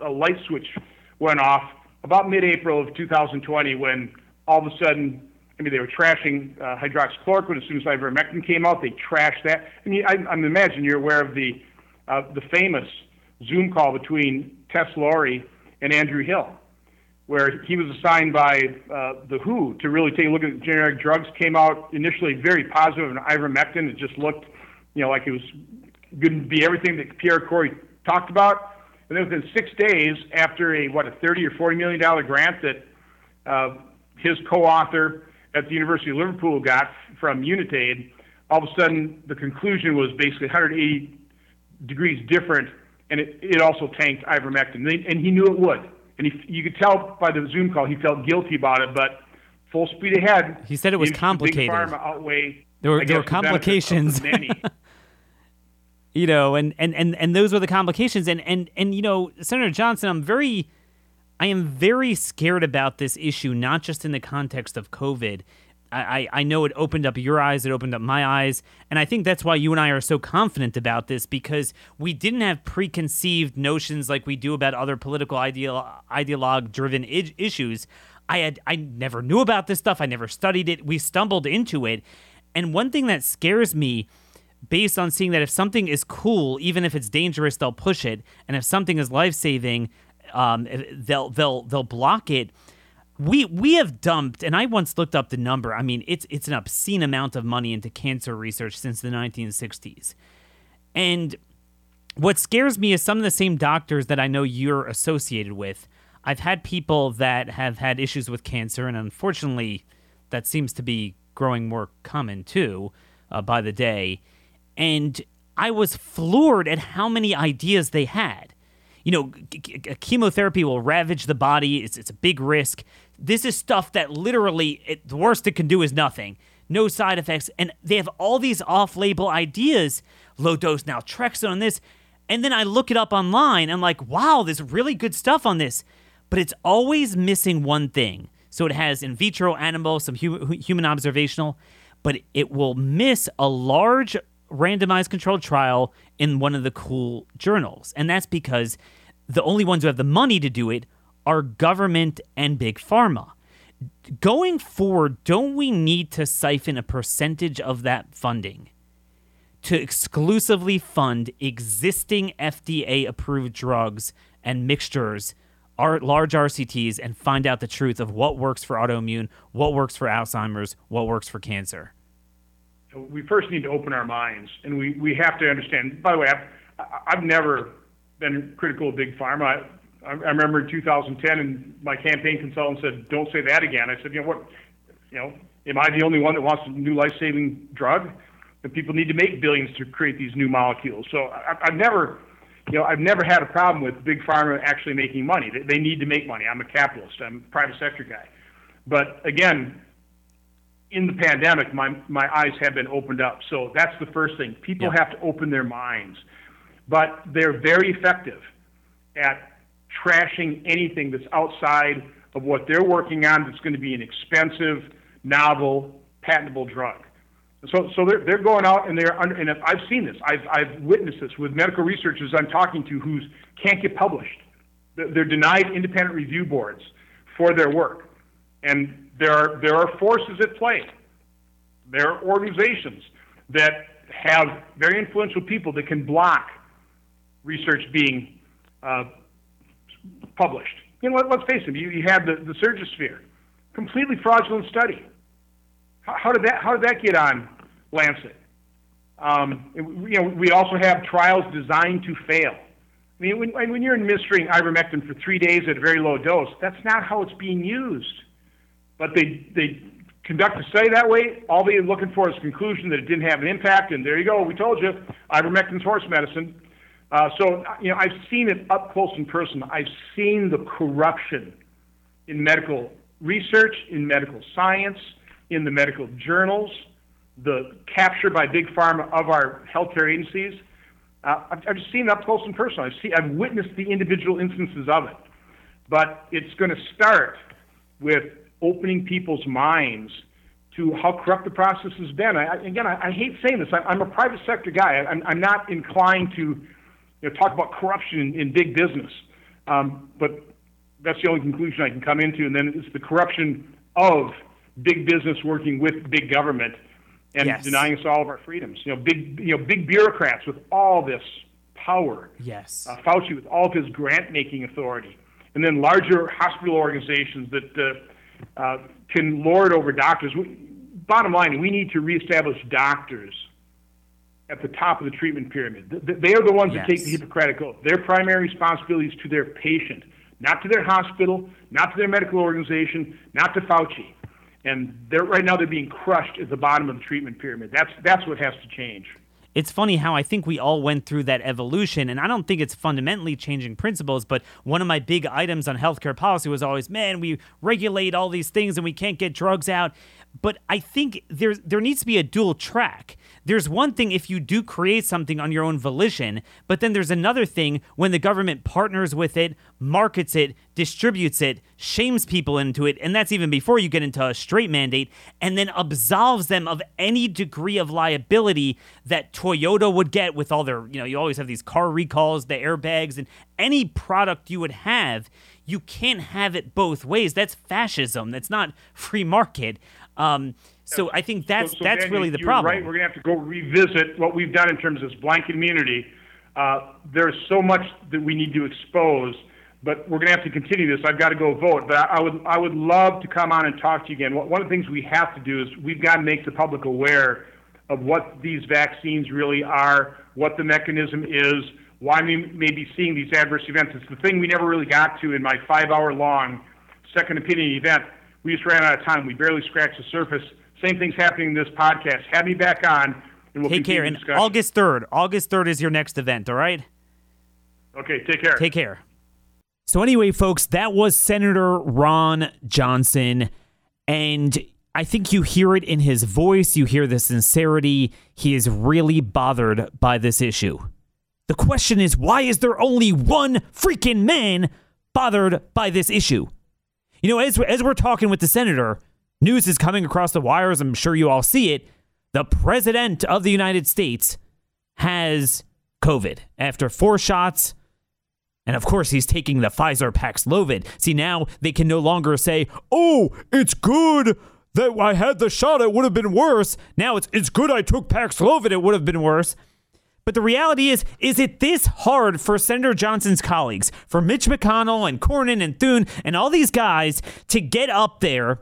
a light switch went off about mid-April of 2020 when all of a sudden, I mean, they were trashing uh, hydroxychloroquine as soon as ivermectin came out. They trashed that. I mean, I, I imagine you're aware of the uh, the famous Zoom call between Tess Lawrie and Andrew Hill where he was assigned by uh, the WHO to really take a look at generic drugs. Came out initially very positive on ivermectin. It just looked, you know, like it was going to be everything that Pierre Kory talked about. And then within six days, after a what a thirty or forty million dollar grant that uh, his co-author at the University of Liverpool got from Unitaid, all of a sudden the conclusion was basically 180 degrees different, and it, it also tanked ivermectin, and he knew it would and he, you could tell by the Zoom call he felt guilty about it, but full speed ahead. He said it was complicated. Outweigh, there were, there were complications. you know, and, and, and, and those were the complications. And, and, and, you know, Senator Johnson, I'm very, I am very scared about this issue, not just in the context of COVID. I, I know it opened up your eyes, it opened up my eyes. And I think that's why you and I are so confident about this because we didn't have preconceived notions like we do about other political ideal, ideologue driven I- issues. I had I never knew about this stuff. I never studied it. We stumbled into it. And one thing that scares me based on seeing that if something is cool, even if it's dangerous, they'll push it, and if something is life saving, um, they'll they'll they'll block it we we have dumped and i once looked up the number. I mean it's it's an obscene amount of money into cancer research since the 1960s and what scares me is some of the same doctors that i know you're associated with. I've had people that have had issues with cancer and unfortunately that seems to be growing more common too uh, by the day. And i was floored at how many ideas they had. You know, chemotherapy will ravage the body. It's, it's a big risk. This is stuff that literally, it, the worst it can do is nothing. No side effects. And they have all these off label ideas, low dose now, naltrexone on this. And then I look it up online. I'm like, wow, there's really good stuff on this. But it's always missing one thing. So it has in vitro animal, some hu- human observational, but it will miss a large randomized controlled trial in one of the cool journals. And that's because the only ones who have the money to do it are government and big pharma. Going forward, don't we need to siphon a percentage of that funding to exclusively fund existing FDA approved drugs and mixtures, large RCTs, and find out the truth of what works for autoimmune, what works for Alzheimer's, what works for cancer? We first need to open our minds, and we, we have to understand. By the way, I've, I've never been critical of big pharma. I, I remember in 2010, and my campaign consultant said, "Don't say that again." I said, "You know what? You know, am I the only one that wants a new life-saving drug? That people need to make billions to create these new molecules." So I, I've never, you know, I've never had a problem with big pharma actually making money. They, they need to make money. I'm a capitalist. I'm a private sector guy. But again, in the pandemic, my my eyes have been opened up. So that's the first thing. People yeah. have to open their minds. But they're very effective at trashing anything that's outside of what they're working on that's going to be an expensive, novel, patentable drug. So, so they're, they're going out and they're under, and I've seen this. I've, I've witnessed this with medical researchers I'm talking to who can't get published. They're denied independent review boards for their work. And there are, there are forces at play. There are organizations that have very influential people that can block research being uh, published. You know, let, us face it. You, you had the, the Surgisphere, completely fraudulent study. How, how, did that How did that get on Lancet? Um, you know, we also have trials designed to fail. I mean, when, when you're administering ivermectin for three days at a very low dose, that's not how it's being used. But they they conduct a study that way. All they're looking for is conclusion that it didn't have an impact, and there you go. We told you, ivermectin's horse medicine. Uh, so, you know, I've seen it up close and personal. I've seen the corruption in medical research, in medical science, in the medical journals, the capture by big pharma of our healthcare agencies. Uh, I've, I've seen it up close and personal. I've, seen, I've witnessed the individual instances of it. But it's going to start with opening people's minds to how corrupt the process has been. I, again, I, I hate saying this. I, I'm a private sector guy. I, I'm, I'm not inclined to you know, talk about corruption in, big business. Um, but that's the only conclusion I can come into. And then it's the corruption of big business working with big government and yes. denying us all of our freedoms. You know, big you know big bureaucrats with all this power. Yes. Uh, Fauci with all of his grant making authority, and then larger hospital organizations that uh, uh, can lord over doctors. We, bottom line, we need to reestablish doctors at the top of the treatment pyramid. They are the ones yes. that take the Hippocratic Oath. Their primary responsibility is to their patient, not to their hospital, not to their medical organization, not to Fauci. And they're, right now they're being crushed at the bottom of the treatment pyramid. That's, that's what has to change. It's funny how I think we all went through that evolution, and I don't think it's fundamentally changing principles. But one of my big items on healthcare policy was always, man, we regulate all these things and we can't get drugs out. But I think there's there needs to be a dual track. There's one thing if you do create something on your own volition, but then there's another thing when the government partners with it, markets it, distributes it, shames people into it, and that's even before you get into a straight mandate, and then absolves them of any degree of liability that Toyota would get with all their, you know, you always have these car recalls, the airbags, and any product you would have. You can't have it both ways. That's fascism. That's not free market. Um, so I think that's So- so that's Daniel, really the problem. Right, we're going to have to go revisit what we've done in terms of this blanket immunity. Uh, there's so much that we need to expose, but we're going to have to continue this. I've got to go vote, but I, I would I would love to come on and talk to you again. One one of the things we have to do is we've got to make the public aware of what these vaccines really are, what the mechanism is, why we may be seeing these adverse events. It's the thing we never really got to in my five-hour-long second opinion event. We just ran out of time. We barely scratched the surface. Same thing's happening in this podcast. Have me back on, and we'll Take care. And. August 3rd. August 3rd is your next event, all right? Okay, take care. Take care. So, anyway, folks, that was Senator Ron Johnson. And I think you hear it in his voice. You hear the sincerity. He is really bothered by this issue. The question is why is there only one freaking man bothered by this issue? You know, as, as we're talking with the senator, news is coming across the wires. I'm sure you all see it. The president of the United States has COVID after four shots. And of course, he's taking the Pfizer Paxlovid. See, now they can no longer say, oh, it's good that I had the shot. It would have been worse. Now it's, it's good I took Paxlovid. It would have been worse. But the reality is, is it this hard for Senator Johnson's colleagues, for Mitch McConnell and Cornyn and Thune and all these guys to get up there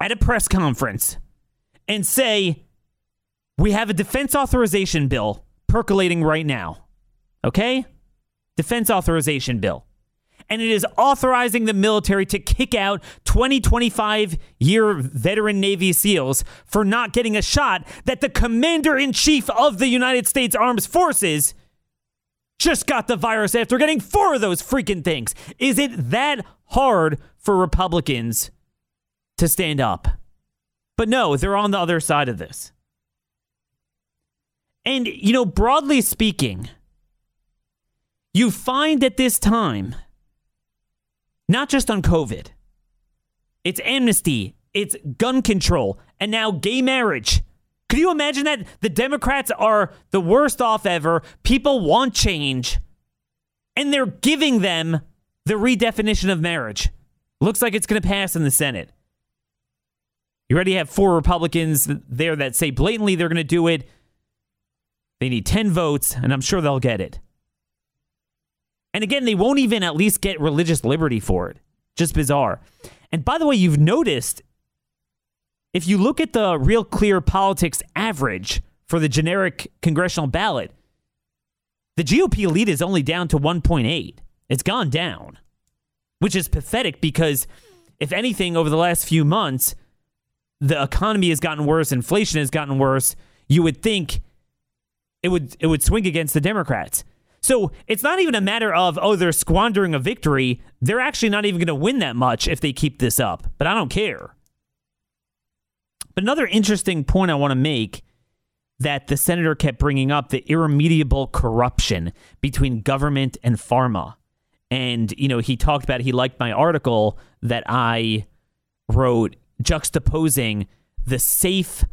at a press conference and say, we have a defense authorization bill percolating right now. Okay? Defense authorization bill. And it is authorizing the military to kick out 20, 25 year veteran Navy SEALs for not getting a shot that the commander in chief of the United States Armed Forces just got the virus after getting four of those freaking things. Is it that hard for Republicans to stand up? But no, they're on the other side of this. And, you know, broadly speaking, you find at this time, not just on COVID, it's amnesty, it's gun control, and now gay marriage. Could you imagine that? The Democrats are the worst off ever. People want change, and they're giving them the redefinition of marriage. Looks like it's going to pass in the Senate. You already have four Republicans there that say blatantly they're going to do it. They need 10 votes, and I'm sure they'll get it. And again, they won't even at least get religious liberty for it. Just bizarre. And by the way, you've noticed if you look at the real clear politics average for the generic congressional ballot, the GOP lead is only down to 1.8. It's gone down, which is pathetic because, if anything, over the last few months, the economy has gotten worse, inflation has gotten worse. You would think it would it would swing against the Democrats. So it's not even a matter of oh they're squandering a victory. They're actually not even going to win that much if they keep this up. But I don't care. But another interesting point I want to make that the senator kept bringing up the irremediable corruption between government and pharma. And, you know, he talked about, he liked my article that I wrote juxtaposing the safe,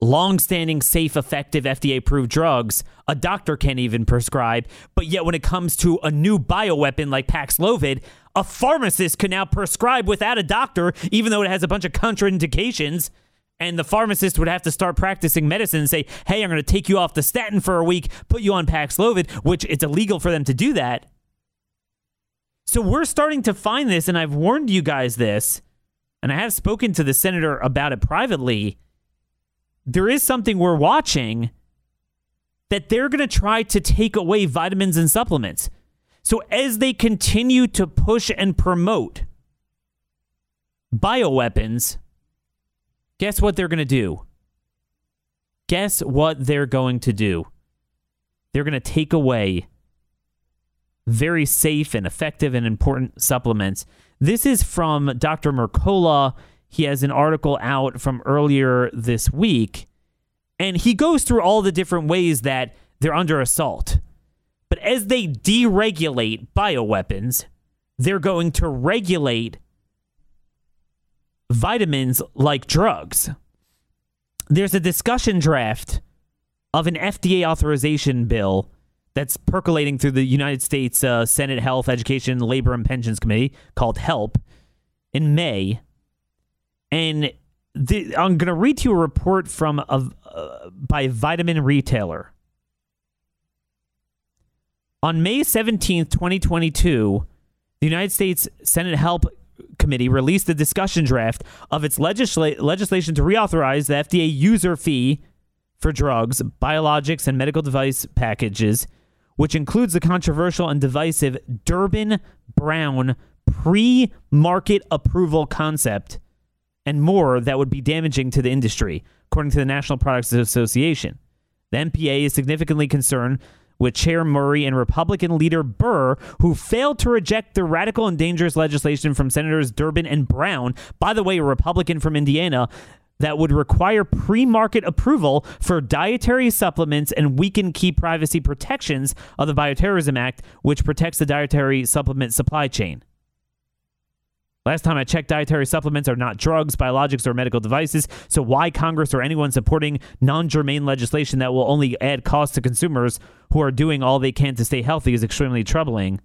long-standing, safe, effective FDA-approved drugs a doctor can't even prescribe, but yet when it comes to a new bioweapon like Paxlovid, a pharmacist can now prescribe without a doctor, even though it has a bunch of contraindications. And the pharmacist would have to start practicing medicine and say, "Hey, I'm going to take you off the statin for a week, put you on Paxlovid," which it's illegal for them to do that. So we're starting to find this, and I've warned you guys this, and I have spoken to the senator about it privately. There is something we're watching that they're going to try to take away vitamins and supplements. So as they continue to push and promote bioweapons, guess what they're going to do? Guess what they're going to do? They're going to take away very safe and effective and important supplements. This is from Dr. Mercola. He has an article out from earlier this week, and he goes through all the different ways that they're under assault. But as they deregulate bioweapons, they're going to regulate vitamins like drugs. There's a discussion draft of an FDA authorization bill that's percolating through the United States uh, Senate Health, Education, Labor, and Pensions Committee called HELP in May. And the, I'm going to read to you a report from a, uh, by vitamin retailer. On May 17th, 2022, the United States Senate Help Committee released a discussion draft of its legisla- legislation to reauthorize the FDA user fee for drugs, biologics, and medical device packages, which includes the controversial and divisive Durbin Braun pre market approval concept and more that would be damaging to the industry, according to the Natural Products Association. The NPA is significantly concerned with Chair Murray and Republican leader Burr, who failed to reject the radical and dangerous legislation from Senators Durbin and Braun, by the way, a Republican from Indiana, that would require pre market approval for dietary supplements and weaken key privacy protections of the Bioterrorism Act, which protects the dietary supplement supply chain. Last time I checked, dietary supplements are not drugs, biologics, or medical devices. So, why Congress or anyone supporting non germane legislation that will only add cost to consumers who are doing all they can to stay healthy is extremely troubling.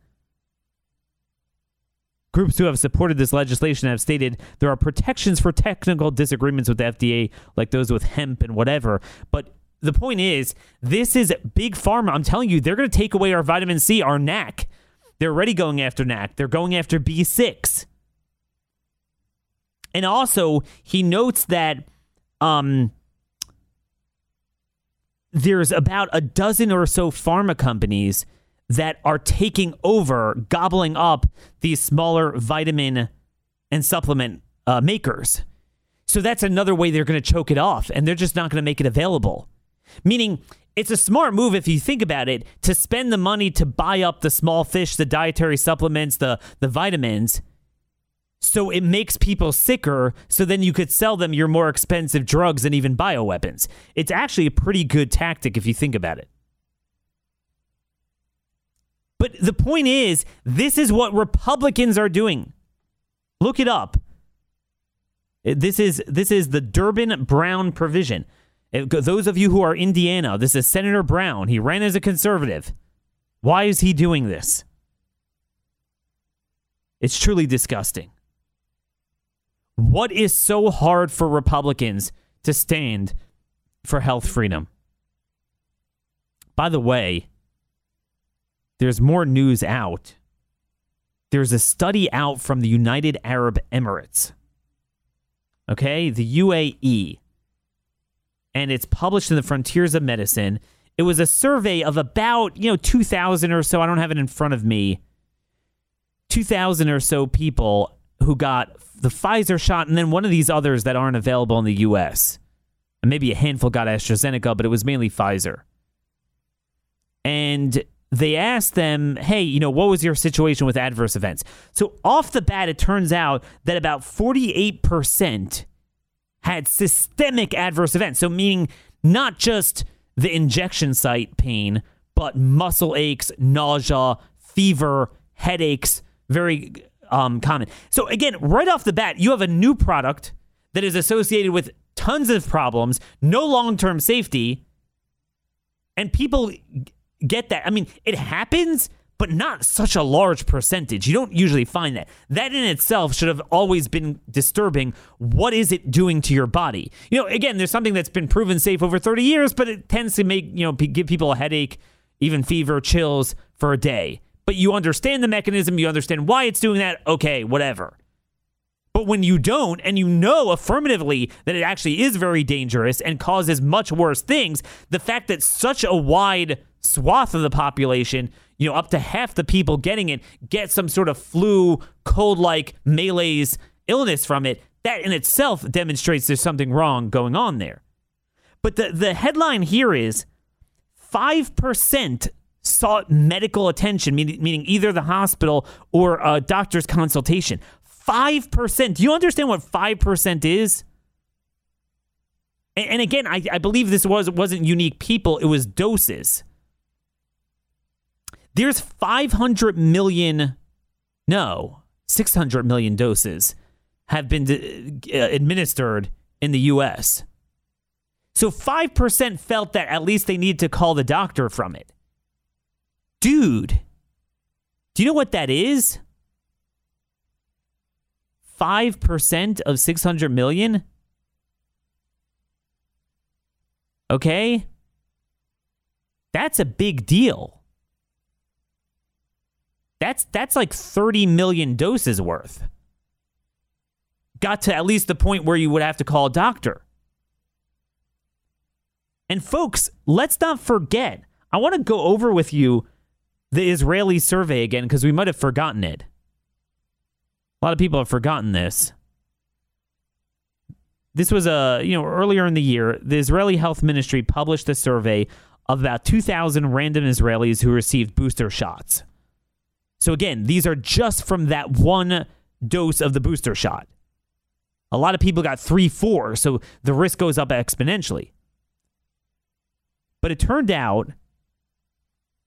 Groups who have supported this legislation have stated there are protections for technical disagreements with the FDA, like those with hemp and whatever. But the point is, this is big pharma. I'm telling you, they're going to take away our vitamin C, our NAC. They're already going after NAC. They're going after B6. And also, he notes that um, there's about a dozen or so pharma companies that are taking over, gobbling up these smaller vitamin and supplement uh, makers. So that's another way they're going to choke it off, and they're just not going to make it available. Meaning, it's a smart move if you think about it to spend the money to buy up the small fish, the dietary supplements, the the vitamins. So it makes people sicker, so then you could sell them your more expensive drugs and even bioweapons. It's actually a pretty good tactic if you think about it. But the point is, this is what Republicans are doing. Look it up. This is this is the Durbin Braun provision. Uh, those of you who are Indiana, this is Senator Braun. He ran as a conservative. Why is he doing this? It's truly disgusting. What is so hard for Republicans to stand for health freedom? By the way, there's more news out. There's a study out from the United Arab Emirates. Okay, the UAE. And it's published in the Frontiers of Medicine. It was a survey of about, you know, 2,000 or so. I don't have it in front of me. 2,000 or so people who got the Pfizer shot and then one of these others that aren't available in the US. And maybe a handful got AstraZeneca, but it was mainly Pfizer. And they asked them, hey, you know, what was your situation with adverse events? So off the bat, it turns out that about 48% had systemic adverse events. So, meaning not just the injection site pain, but muscle aches, nausea, fever, headaches, very um, common. So, again, right off the bat, you have a new product that is associated with tons of problems, no long term safety, and people get that. I mean, it happens, but not such a large percentage. You don't usually find that. That in itself should have always been disturbing. What is it doing to your body? You know, again, there's something that's been proven safe over 30 years, but it tends to make, you know, give people a headache, even fever, chills for a day. But you understand the mechanism, you understand why it's doing that. Okay, whatever. But when you don't, and you know affirmatively that it actually is very dangerous and causes much worse things, the fact that such a wide swath of the population, you know, up to half the people getting it get some sort of flu, cold like malaise illness from it, that in itself demonstrates there's something wrong going on there. But the, the headline here is 5% sought medical attention, meaning, either the hospital or a doctor's consultation. 5%. Do you understand what 5% is? And, and again, I, I believe this was wasn't unique people, it was doses. There's 500 million No, 600 million doses have been uh, administered in the US. So 5% felt that at least they need to call the doctor from it. Do you know what that is? 5% of 600 million? Okay? That's a big deal. That's that's like 30 million doses worth. Got to at least the point where you would have to call a doctor. And folks, let's not forget. I want to go over with you the Israeli survey again because we might have forgotten it. A lot of people have forgotten this. This was a, you know, earlier in the year, the Israeli Health Ministry published a survey of about 2,000 random Israelis who received booster shots. So again, these are just from that one dose of the booster shot. A lot of people got 3 4, so the risk goes up exponentially. But it turned out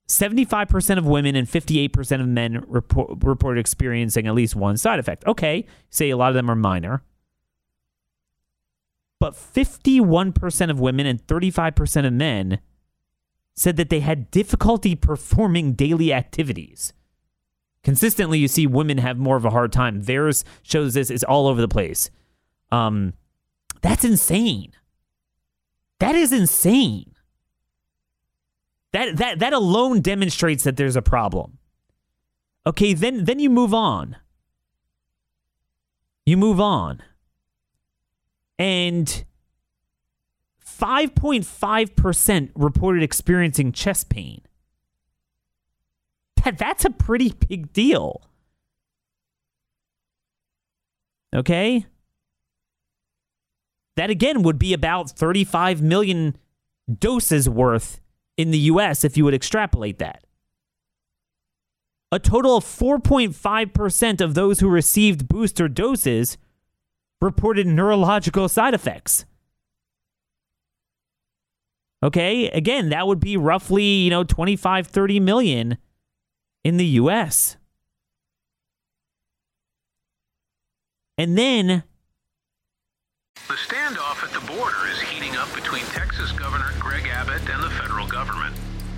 75% of women and 58% of men report, reported experiencing at least one side effect. Okay, say a lot of them are minor. But 51% of women and 35% of men said that they had difficulty performing daily activities. Consistently, you see women have more of a hard time. Theirs shows this is all over the place. Um, that's insane. That is insane. That that that alone demonstrates that there's a problem. Okay, then then you move on. You move on. And 5.5% reported experiencing chest pain. That, that's a pretty big deal. Okay? That again would be about 35 million doses worth in the US if you would extrapolate that. A total of 4.5% of those who received booster doses reported neurological side effects. Okay, again, that would be roughly, you know, 25, 30 million in the US. And then the standoff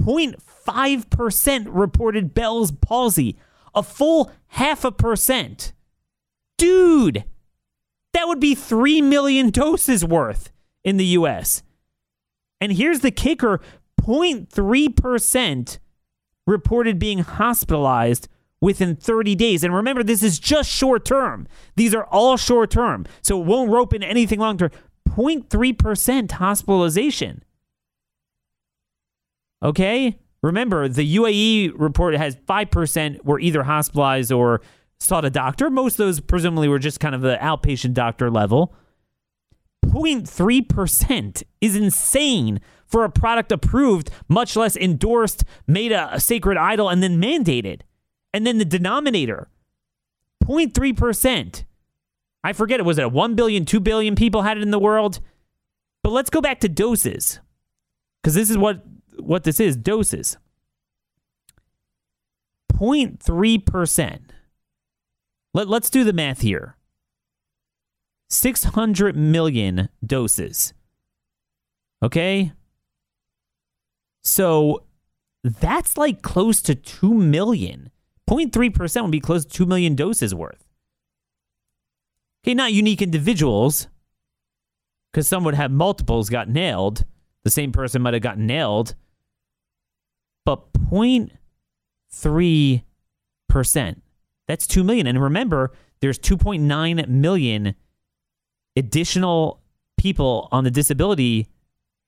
0.5% reported Bell's palsy, a full half a percent. Dude, that would be 3 million doses worth in the US. And here's the kicker 0.3% reported being hospitalized within 30 days. And remember, this is just short term. These are all short term. So it won't rope in anything long term. 0.3% hospitalization. Okay? Remember, the UAE report has 5% were either hospitalized or sought a doctor. Most of those presumably were just kind of the outpatient doctor level. 0.3% is insane for a product approved, much less endorsed, made a, a sacred idol, and then mandated. And then the denominator 0.3%. I forget it was it 1 billion, 2 billion people had it in the world. But let's go back to doses. Cuz this is what what this is, doses. 0.3%. Let, let's do the math here. 600 million doses. Okay? So that's like close to 2 million. 0.3% would be close to 2 million doses worth. Okay, not unique individuals, because some would have multiples got nailed. The same person might have gotten nailed, but 0.3 percent. That's two million. And remember, there's 2.9 million additional people on the disability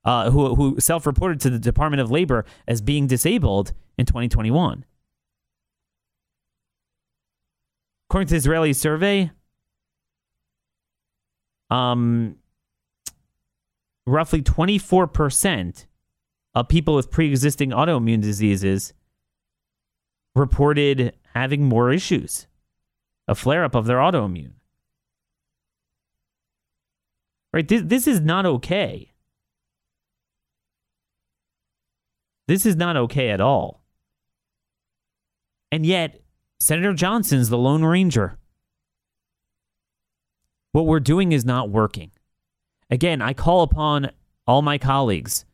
uh, who who self-reported to the Department of Labor as being disabled in 2021. According to the Israeli survey, um, roughly 24% of people with pre-existing autoimmune diseases reported having more issues, a flare-up of their autoimmune. Right? This, this is not okay. This is not okay at all. And yet, Senator Johnson's the Lone Ranger. What we're doing is not working. Again, I call upon all my colleagues.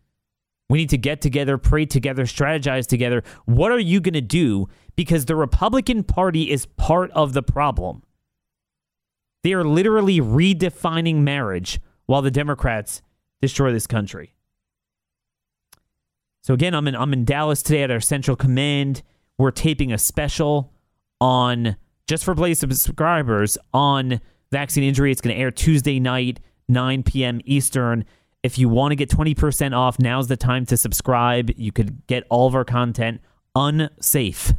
We need to get together, pray together, strategize together. What are you going to do? Because the Republican Party is part of the problem. They are literally redefining marriage while the Democrats destroy this country. So again, I'm in I'm in Dallas today at our Central Command. We're taping a special on just for Blaze subscribers on vaccine injury. It's going to air Tuesday night, 9 p.m. Eastern. If you want to get 20% off, now's the time to subscribe. You could get all of our content unsafe.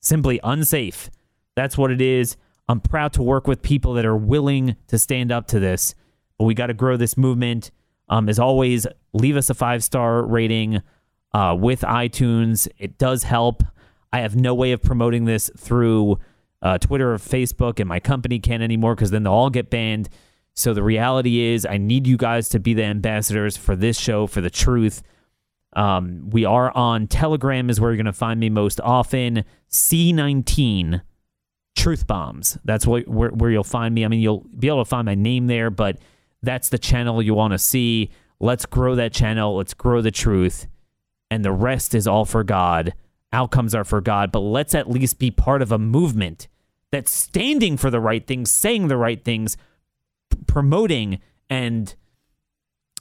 Simply unsafe. That's what it is. I'm proud to work with people that are willing to stand up to this. But we got to grow this movement. Um, as always, leave us a five star rating uh, with iTunes. It does help. I have no way of promoting this through uh, Twitter or Facebook, and my company can't anymore because then they'll all get banned. So the reality is, I need you guys to be the ambassadors for this show, for the truth. Um, we are on Telegram, is where you're going to find me most often. C19 Truth Bombs. That's where, where, where you'll find me. I mean, you'll be able to find my name there, but that's the channel you want to see. Let's grow that channel. Let's grow the truth. And the rest is all for God outcomes are for God, but let's at least be part of a movement that's standing for the right things, saying the right things, promoting and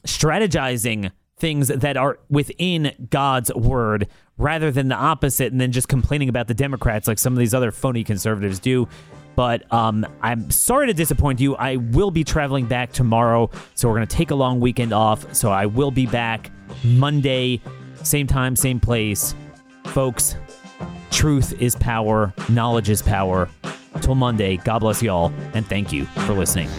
strategizing things that are within God's word rather than the opposite and then just complaining about the Democrats like some of these other phony conservatives do. But um, I'm sorry to disappoint you. I will be traveling back tomorrow, so we're going to take a long weekend off. So I will be back Monday, same time, same place. Folks, truth is power, knowledge is power. Till Monday, God bless y'all, and thank you for listening.